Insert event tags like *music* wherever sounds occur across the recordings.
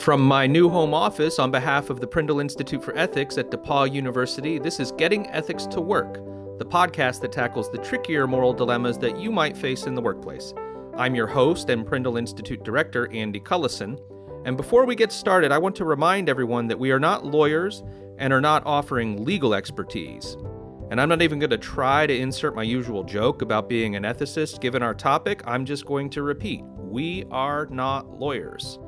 From my new home office, on behalf of the Prindle Institute for Ethics at DePauw University, this is Getting Ethics to Work, the podcast that tackles the trickier moral dilemmas that you might face in the workplace. I'm your host and Prindle Institute Director, Andy Cullison. And before we get started, I want to remind everyone that we are not lawyers and are not offering legal expertise. And I'm not even going to try to insert my usual joke about being an ethicist given our topic. I'm just going to repeat we are not lawyers.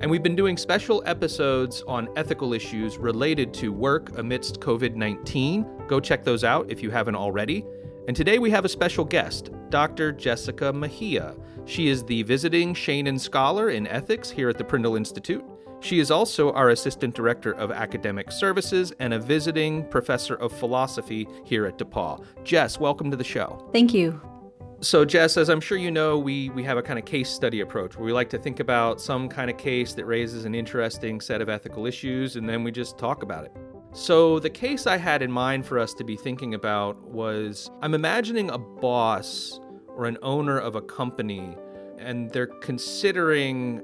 And we've been doing special episodes on ethical issues related to work amidst COVID 19. Go check those out if you haven't already. And today we have a special guest, Dr. Jessica Mejia. She is the visiting Shanin Scholar in Ethics here at the Prindle Institute. She is also our Assistant Director of Academic Services and a visiting Professor of Philosophy here at DePauw. Jess, welcome to the show. Thank you. So, Jess, as I'm sure you know, we, we have a kind of case study approach where we like to think about some kind of case that raises an interesting set of ethical issues and then we just talk about it. So, the case I had in mind for us to be thinking about was I'm imagining a boss or an owner of a company and they're considering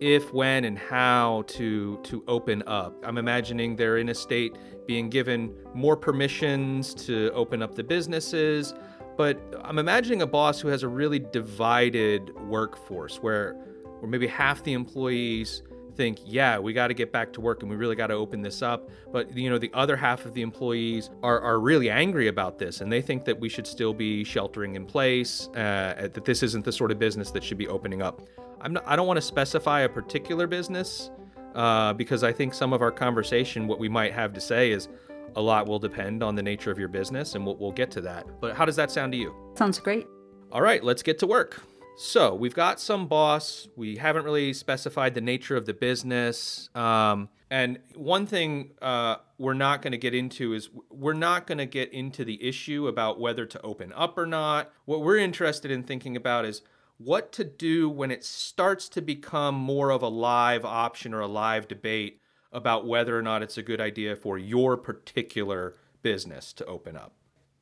if, when, and how to to open up. I'm imagining they're in a state being given more permissions to open up the businesses, but I'm imagining a boss who has a really divided workforce where where maybe half the employees think, yeah, we got to get back to work and we really got to open this up. But you know, the other half of the employees are, are really angry about this, and they think that we should still be sheltering in place, uh, that this isn't the sort of business that should be opening up. I'm not, I don't want to specify a particular business uh, because I think some of our conversation, what we might have to say is a lot will depend on the nature of your business, and we'll, we'll get to that. But how does that sound to you? Sounds great. All right, let's get to work. So we've got some boss. We haven't really specified the nature of the business. Um, and one thing uh, we're not going to get into is we're not going to get into the issue about whether to open up or not. What we're interested in thinking about is what to do when it starts to become more of a live option or a live debate about whether or not it's a good idea for your particular business to open up.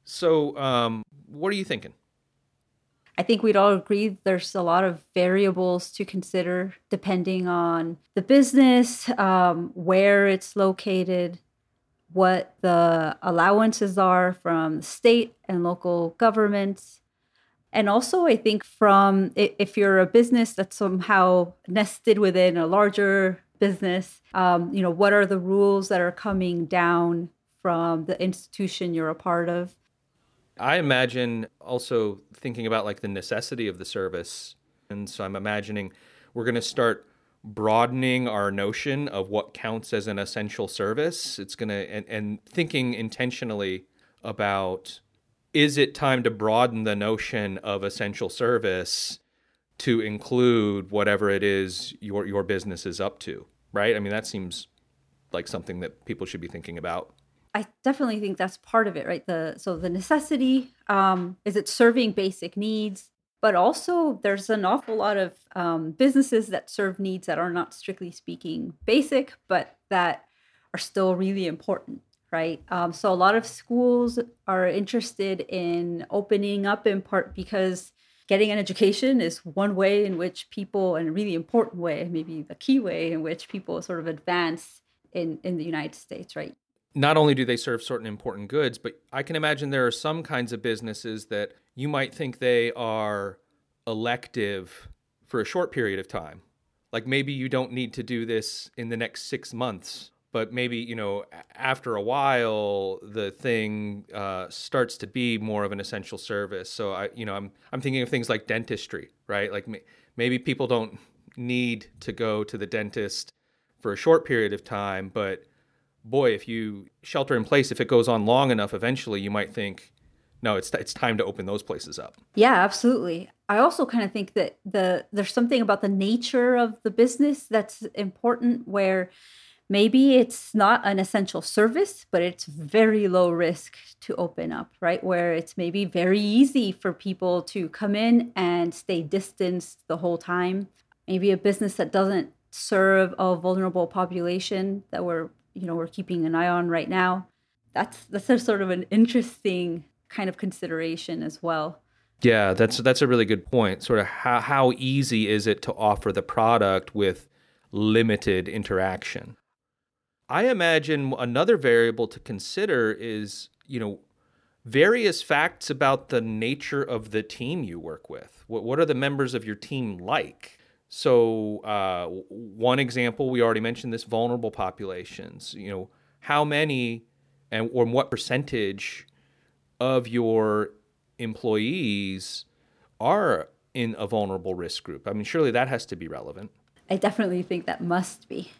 So, um, what are you thinking? I think we'd all agree there's a lot of variables to consider depending on the business, um, where it's located, what the allowances are from state and local governments. And also, I think from if you're a business that's somehow nested within a larger business, um, you know, what are the rules that are coming down from the institution you're a part of? I imagine also thinking about like the necessity of the service. And so I'm imagining we're going to start broadening our notion of what counts as an essential service. It's going to, and, and thinking intentionally about is it time to broaden the notion of essential service to include whatever it is your your business is up to, right? I mean, that seems like something that people should be thinking about. I definitely think that's part of it, right? The so the necessity um, is it serving basic needs, but also there's an awful lot of um, businesses that serve needs that are not strictly speaking basic, but that are still really important, right? Um, so a lot of schools are interested in opening up in part because getting an education is one way in which people, and a really important way, maybe the key way in which people sort of advance in in the United States, right? not only do they serve certain important goods, but I can imagine there are some kinds of businesses that you might think they are elective for a short period of time. Like maybe you don't need to do this in the next six months, but maybe you know after a while the thing uh, starts to be more of an essential service. So I, you know, I'm I'm thinking of things like dentistry, right? Like maybe people don't need to go to the dentist for a short period of time, but boy, if you shelter in place, if it goes on long enough, eventually you might think, no, it's it's time to open those places up. Yeah, absolutely. I also kind of think that the there's something about the nature of the business that's important where maybe it's not an essential service, but it's very low risk to open up, right? Where it's maybe very easy for people to come in and stay distanced the whole time. Maybe a business that doesn't serve a vulnerable population that we're you know we're keeping an eye on right now. That's that's a sort of an interesting kind of consideration as well. Yeah, that's that's a really good point. Sort of how how easy is it to offer the product with limited interaction. I imagine another variable to consider is, you know, various facts about the nature of the team you work with. What, what are the members of your team like? So, uh, one example, we already mentioned this vulnerable populations. You know, how many and or what percentage of your employees are in a vulnerable risk group? I mean, surely that has to be relevant. I definitely think that must be.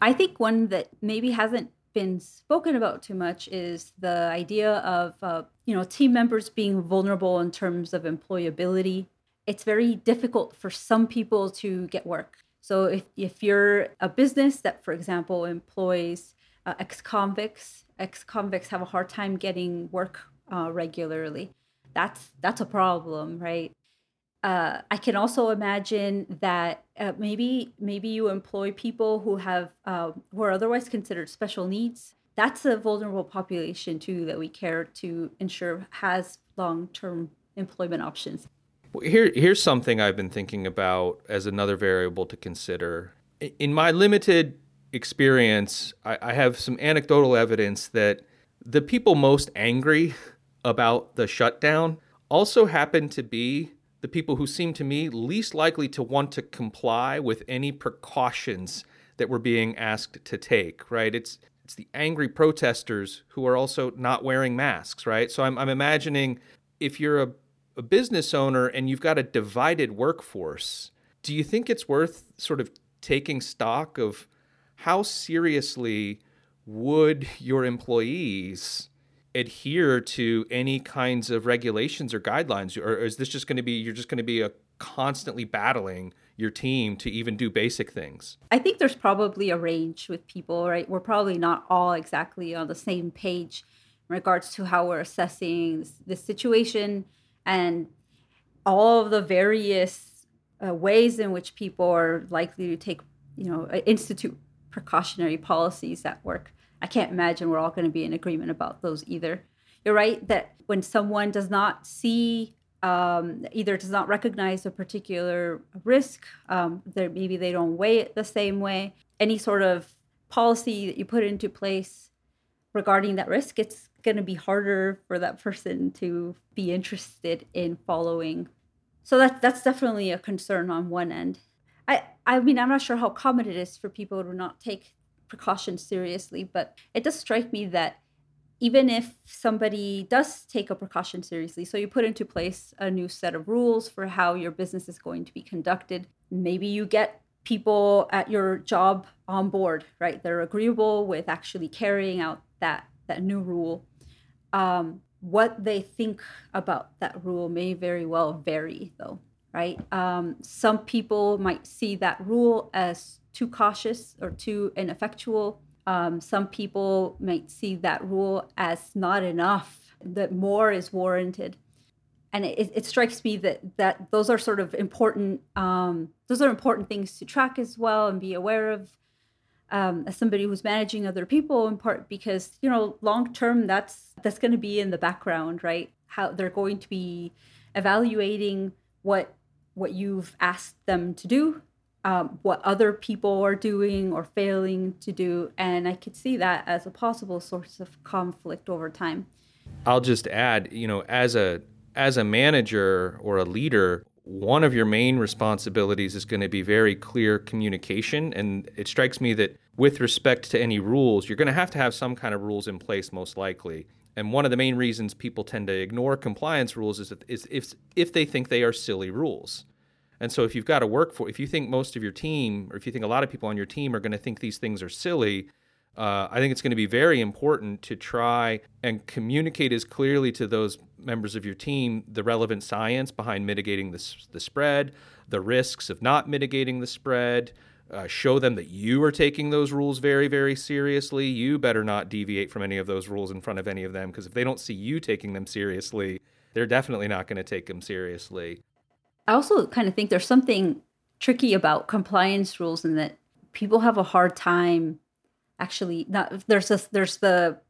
I think one that maybe hasn't been spoken about too much is the idea of uh, you know team members being vulnerable in terms of employability. It's very difficult for some people to get work. So if if you're a business that, for example, employs uh, ex-convicts, ex-convicts have a hard time getting work uh, regularly. That's that's a problem, right? Uh, I can also imagine that uh, maybe maybe you employ people who have uh, who are otherwise considered special needs. That's a vulnerable population too that we care to ensure has long term employment options. Here, here's something I've been thinking about as another variable to consider. In my limited experience, I, I have some anecdotal evidence that the people most angry about the shutdown also happen to be the people who seem to me least likely to want to comply with any precautions that we're being asked to take, right? It's it's the angry protesters who are also not wearing masks, right? So I'm, I'm imagining if you're a, a business owner and you've got a divided workforce, do you think it's worth sort of taking stock of how seriously would your employees adhere to any kinds of regulations or guidelines? Or is this just going to be you're just going to be a constantly battling your team to even do basic things? I think there's probably a range with people right? We're probably not all exactly on the same page in regards to how we're assessing the situation and all of the various uh, ways in which people are likely to take you know institute precautionary policies at work I can't imagine we're all going to be in agreement about those either. You're right that when someone does not see, um, either does not recognize a particular risk, um, maybe they don't weigh it the same way, any sort of policy that you put into place regarding that risk, it's going to be harder for that person to be interested in following. So that that's definitely a concern on one end. I I mean I'm not sure how common it is for people to not take precautions seriously, but it does strike me that even if somebody does take a precaution seriously, so you put into place a new set of rules for how your business is going to be conducted, maybe you get people at your job on board, right? They're agreeable with actually carrying out that that new rule. Um, what they think about that rule may very well vary, though, right? Um, some people might see that rule as too cautious or too ineffectual. Um, some people might see that rule as not enough, that more is warranted. And it, it strikes me that, that those are sort of important, um, those are important things to track as well and be aware of um, as somebody who's managing other people in part because, you know, long term, that's, that's going to be in the background, right? How they're going to be evaluating what, what you've asked them to do um, what other people are doing or failing to do. And I could see that as a possible source of conflict over time. I'll just add, you know, as a as a manager or a leader, one of your main responsibilities is going to be very clear communication. And it strikes me that with respect to any rules, you're going to have to have some kind of rules in place, most likely. And one of the main reasons people tend to ignore compliance rules is, that, is if, if they think they are silly rules. And so if you've got to work for, if you think most of your team, or if you think a lot of people on your team are going to think these things are silly, uh, I think it's going to be very important to try and communicate as clearly to those members of your team the relevant science behind mitigating the, the spread, the risks of not mitigating the spread. Uh, show them that you are taking those rules very, very seriously. You better not deviate from any of those rules in front of any of them because if they don't see you taking them seriously, they're definitely not going to take them seriously. I also kind of think there's something tricky about compliance rules in that people have a hard time actually not there's this there's the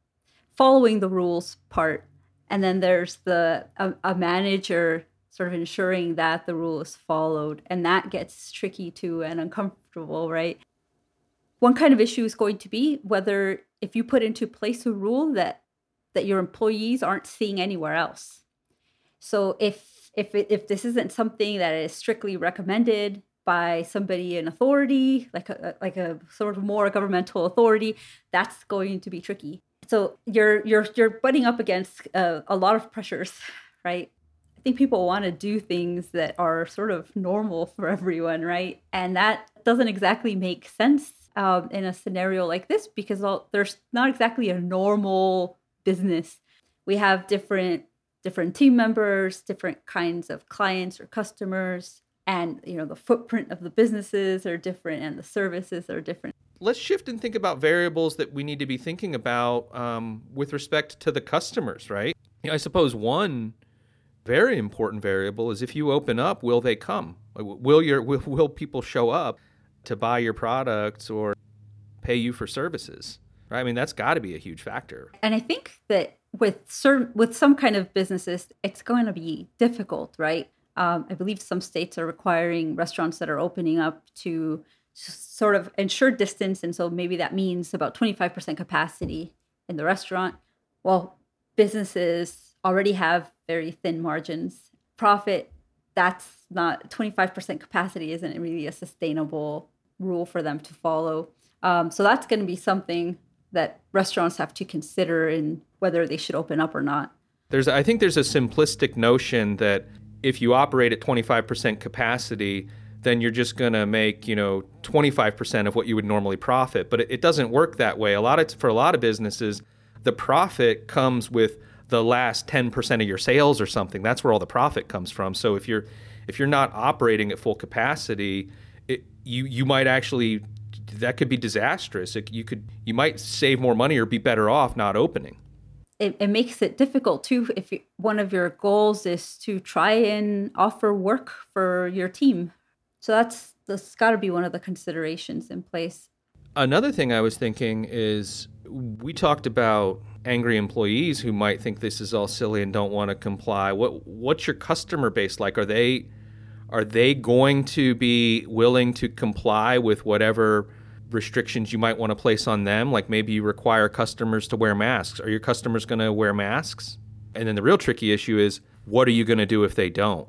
following the rules part and then there's the a, a, manager sort of ensuring that the rule is followed and that gets tricky too and uncomfortable right one kind of issue is going to be whether if you put into place a rule that that your employees aren't seeing anywhere else. So if if it, if this isn't something that is strictly recommended by somebody in authority, like a like a sort of more governmental authority, that's going to be tricky. So you're you're you're butting up against uh, a lot of pressures, *laughs* right? I think people want to do things that are sort of normal for everyone, right? And that doesn't exactly make sense um, in a scenario like this because all, there's not exactly a normal business. We have different different team members, different kinds of clients or customers, and you know the footprint of the businesses are different and the services are different. Let's shift and think about variables that we need to be thinking about um, with respect to the customers, right? You know, I suppose one very important variable is if you open up, will they come? Will your will, will people show up to buy your products or pay you for services? Right? I mean, that's got to be a huge factor. And I think that with certain with some kind of businesses, it's going to be difficult, right? Um, I believe some states are requiring restaurants that are opening up to sort of ensure distance, and so maybe that means about twenty five percent capacity in the restaurant. Well, businesses already have very thin margins. Profit, that's not 25% capacity isn't really a sustainable rule for them to follow. Um, so that's going to be something that restaurants have to consider in whether they should open up or not. There's, I think there's a simplistic notion that if you operate at 25% capacity, then you're just going to make you know 25% of what you would normally profit. But it, it doesn't work that way. A lot of for a lot of businesses, the profit comes with the last 10% of your sales or something. That's where all the profit comes from. So if you're if you're not operating at full capacity, it, you you might actually that could be disastrous. It, you could you might save more money or be better off not opening. It, it makes it difficult too if you, one of your goals is to try and offer work for your team. So that's that's got to be one of the considerations in place. Another thing I was thinking is we talked about angry employees who might think this is all silly and don't want to comply. What what's your customer base like? Are they are they going to be willing to comply with whatever restrictions you might want to place on them? Like maybe you require customers to wear masks. Are your customers going to wear masks? And then the real tricky issue is what are you going to do if they don't?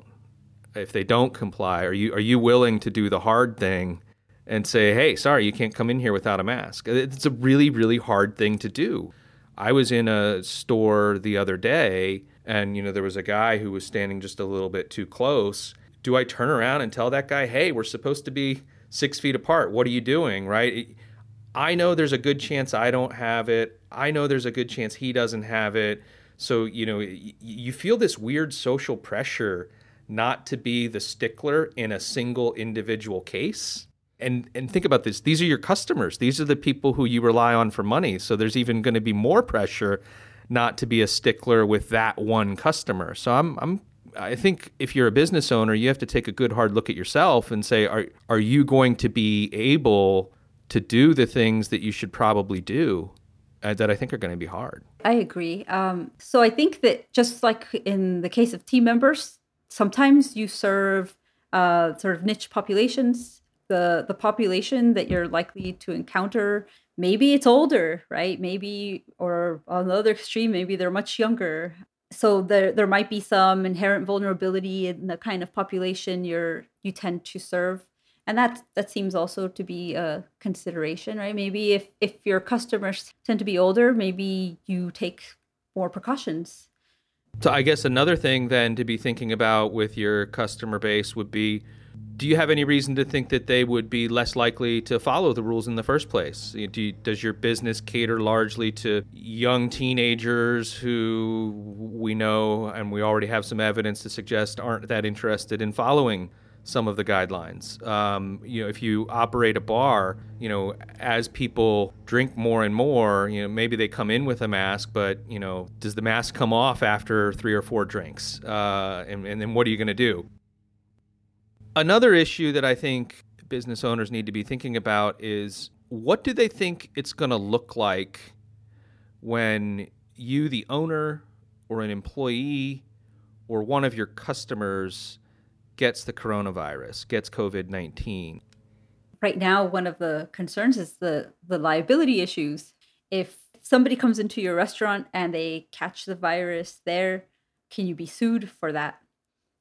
If they don't comply, are you are you willing to do the hard thing and say, "Hey, sorry, you can't come in here without a mask"? It's a really really hard thing to do. I was in a store the other day and you know there was a guy who was standing just a little bit too close. Do I turn around and tell that guy, "Hey, we're supposed to be 6 feet apart. What are you doing?" right? I know there's a good chance I don't have it. I know there's a good chance he doesn't have it. So, you know, you feel this weird social pressure not to be the stickler in a single individual case and and think about this these are your customers these are the people who you rely on for money so there's even going to be more pressure not to be a stickler with that one customer so i'm i'm I think if you're a business owner, you have to take a good hard look at yourself and say, are are you going to be able to do the things that you should probably do uh, that I think are going to be hard? I agree. Um, so I think that just like in the case of team members, sometimes you serve uh, sort of niche populations the the population that you're likely to encounter maybe it's older right maybe or on the other extreme maybe they're much younger so there there might be some inherent vulnerability in the kind of population you're you tend to serve. And that that seems also to be a consideration right? Maybe if if your customers tend to be older maybe you take more precautions. So i guess another thing then to be thinking about with your customer base would be do you have any reason to think that they would be less likely to follow the rules in the first place? Do you, does your business cater largely to young teenagers who we know and we already have some evidence to suggest aren't that interested in following some of the guidelines? Um, you know, if you operate a bar, you know, as people drink more and more, you know, maybe they come in with a mask, but you know, does the mask come off after three or four drinks? Uh, and, and then what are you going to do? Another issue that I think business owners need to be thinking about is what do they think it's going to look like when you, the owner, or an employee, or one of your customers gets the coronavirus, gets COVID 19? right now one of the concerns is the the liability issues. If somebody comes into your restaurant and they catch the virus there, can you be sued for that?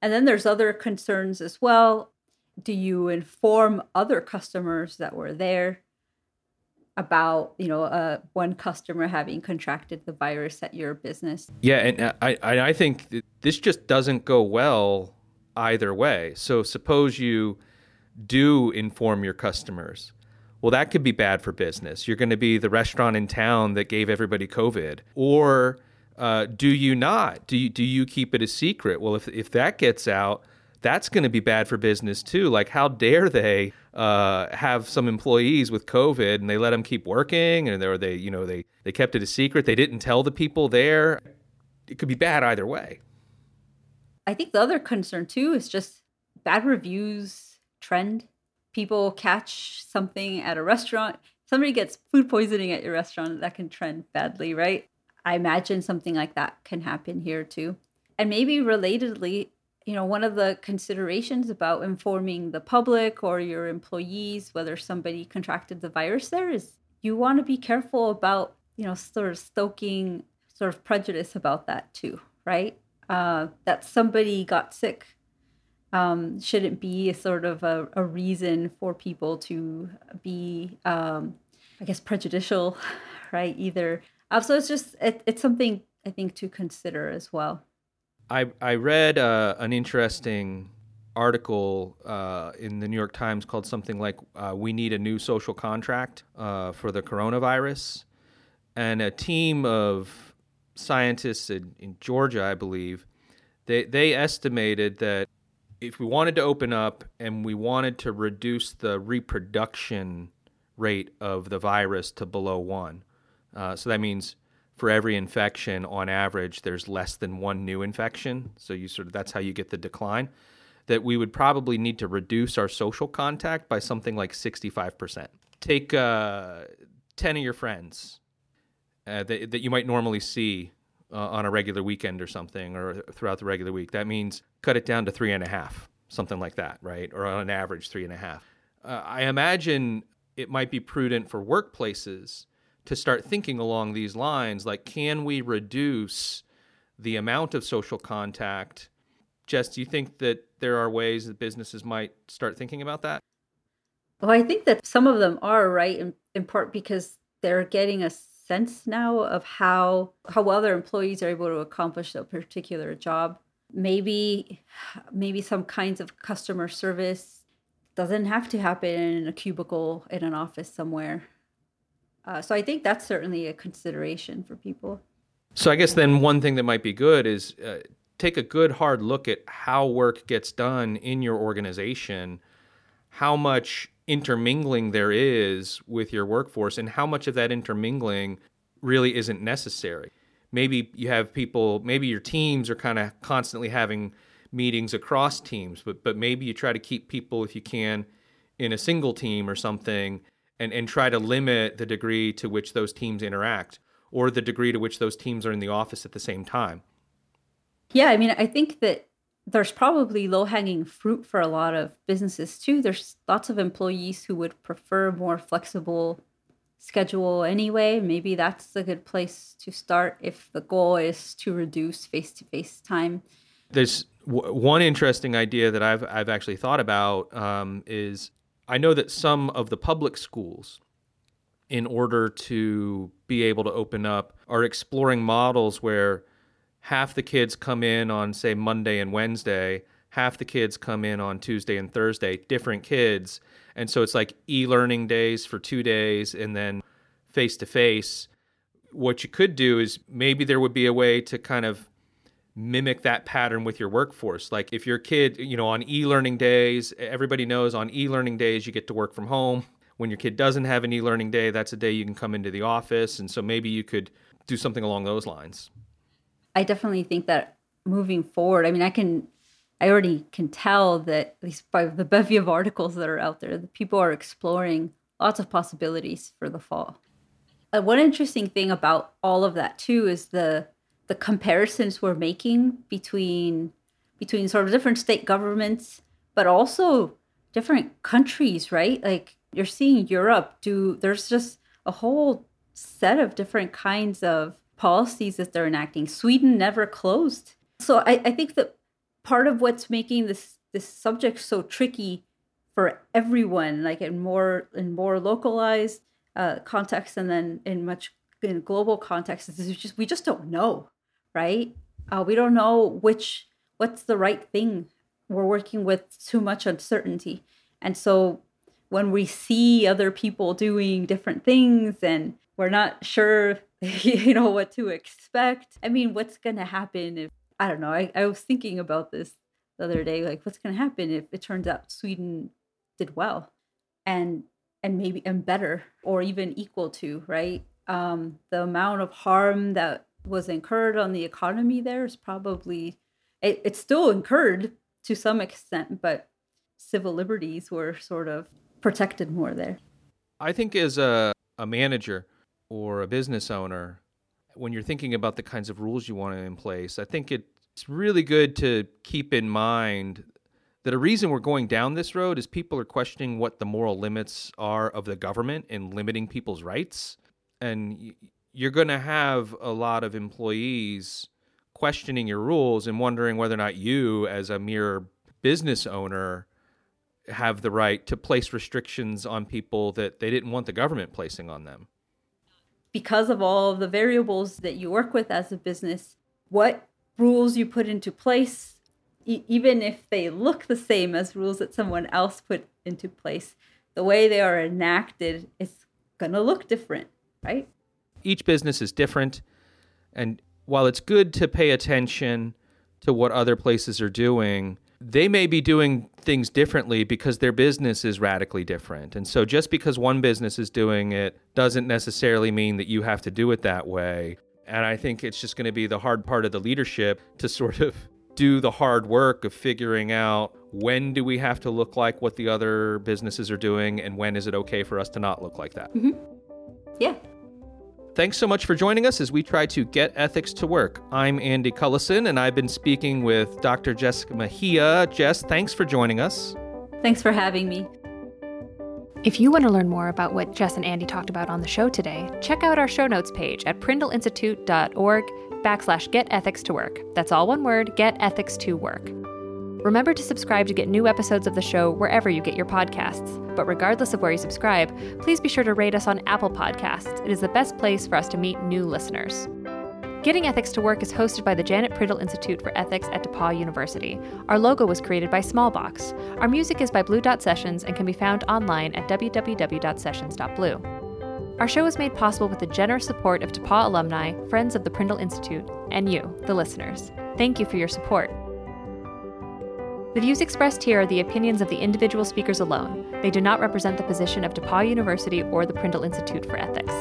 And then there's other concerns as well. Do you inform other customers that were there about you know uh, one customer having contracted the virus at your business? Yeah, and uh, I I think this just doesn't go well either way. So suppose you do inform your customers. Well, that could be bad for business. You're going to be the restaurant in town that gave everybody COVID. Or uh, do you not? Do you, do you keep it a secret? Well, if, if that gets out, that's going to be bad for business too. Like, how dare they uh, have some employees with COVID and they let them keep working, and or they, you know, they they kept it a secret. They didn't tell the people there. It could be bad either way. I think the other concern too is just bad reviews trend. People catch something at a restaurant. Somebody gets food poisoning at your restaurant, that can trend badly, right? I imagine something like that can happen here too. And maybe relatedly, you know, one of the considerations about informing the public or your employees whether somebody contracted the virus there is you want to be careful about, you know, sort of stoking sort of prejudice about that too, right? uh, that somebody got sick um, shouldn't be a sort of a, a reason for people to be, um, I guess, prejudicial, *laughs* right? Either. Uh, so it's just it, it's something I think to consider as well. I I read uh, an interesting article uh, in the New York Times called something like uh, "We Need a New Social Contract uh, for the Coronavirus," and a team of scientists in, in Georgia, I believe, they they estimated that if we wanted to open up and we wanted to reduce the reproduction rate of the virus to below one, uh, so that means for every infection, on average, there's less than one new infection. So you sort of that's how you get the decline. That we would probably need to reduce our social contact by something like 65%. Take uh, 10 of your friends uh, that, that you might normally see uh, on a regular weekend or something or throughout the regular week. That means cut it down to three and a half, something like that, right? Or on an average, three and a half. Uh, I imagine it might be prudent for workplaces to start thinking along these lines like, can we reduce the amount of social contact? Jess, do you think that there are ways that businesses might start thinking about that? Well, I think that some of them are right in, in part because they're getting a sense now of how how well their employees are able to accomplish a particular job. Maybe maybe some kinds of customer service doesn't have to happen in a cubicle in an office somewhere. Uh, so I think that's certainly a consideration for people. So I guess then one thing that might be good is uh, take a good hard look at how work gets done in your organization, how much intermingling there is with your workforce and how much of that intermingling really isn't necessary. Maybe you have people, maybe your teams are kind of constantly having meetings across teams, but but maybe you try to keep people if you can in a single team or something and, and try to limit the degree to which those teams interact or the degree to which those teams are in the office at the same time. Yeah, I mean, I think that there's probably low hanging fruit for a lot of businesses too. There's lots of employees who would prefer more flexible schedule anyway. Maybe that's a good place to start if the goal is to reduce face to face time. There's w- one interesting idea that I've I've actually thought about um, is I know that some of the public schools, in order to be able to open up, are exploring models where half the kids come in on say Monday and Wednesday, half the kids come in on Tuesday and Thursday, different kids. And so it's like e-learning days for 2 days and then face to face. What you could do is maybe there would be a way to kind of mimic that pattern with your workforce. Like if your kid, you know, on e-learning days, everybody knows on e-learning days you get to work from home. When your kid doesn't have an e-learning day, that's a day you can come into the office and so maybe you could do something along those lines. I definitely think that moving forward, I mean, I can, I already can tell that at least by the bevy of articles that are out there, that people are exploring lots of possibilities for the fall. Uh, one interesting thing about all of that too is the the comparisons we're making between between sort of different state governments, but also different countries, right? Like you're seeing Europe do, there's just a whole set of different kinds of policies that they're enacting. Sweden never closed. So I, I think that part of what's making this this subject so tricky for everyone, like in more in more localized uh, context and then in much in global context, is just we just don't know, right? Uh, we don't know which what's the right thing. We're working with too much uncertainty, and so when we see other people doing different things and we're not sure *laughs* you know what to expect i mean what's gonna happen if i don't know i, I was thinking about this the other day like what's gonna happen if it turns out sweden did well and and maybe and better or even equal to right um the amount of harm that was incurred on the economy there is probably it, it's still incurred to some extent but civil liberties were sort of protected more there i think as a, a manager or a business owner, when you're thinking about the kinds of rules you want to in place, I think it's really good to keep in mind that a reason we're going down this road is people are questioning what the moral limits are of the government in limiting people's rights. And you're going to have a lot of employees questioning your rules and wondering whether or not you, as a mere business owner, have the right to place restrictions on people that they didn't want the government placing on them because of all of the variables that you work with as a business, what rules you put into place, e- even if they look the same as rules that someone else put into place, the way they are enacted is going to look different, right? Each business is different. And while it's good to pay attention to what other places are doing, they may be doing things differently because their business is radically different. And so just because one business is doing it doesn't necessarily mean that you have to do it that way. And I think it's just going to be the hard part of the leadership to sort of do the hard work of figuring out when do we have to look like what the other businesses are doing and when is it okay for us to not look like that. Mm-hmm. Yeah. Thanks so much for joining us as we try to get ethics to work. I'm Andy Cullison, and I've been speaking with Dr. Jessica Mejia. Jess, thanks for joining us. Thanks for having me. If you want to learn more about what Jess and Andy talked about on the show today, check out our show notes page at prindleinstitute.org backslash get ethics to work. That's all one word, get ethics to work. Remember to subscribe to get new episodes of the show wherever you get your podcasts. But regardless of where you subscribe, please be sure to rate us on Apple Podcasts. It is the best place for us to meet new listeners. Getting Ethics to Work is hosted by the Janet Prindle Institute for Ethics at DePauw University. Our logo was created by Smallbox. Our music is by Blue Dot Sessions and can be found online at www.sessions.blue. Our show is made possible with the generous support of DePauw alumni, friends of the Prindle Institute, and you, the listeners. Thank you for your support. The views expressed here are the opinions of the individual speakers alone. They do not represent the position of DePauw University or the Prindle Institute for Ethics.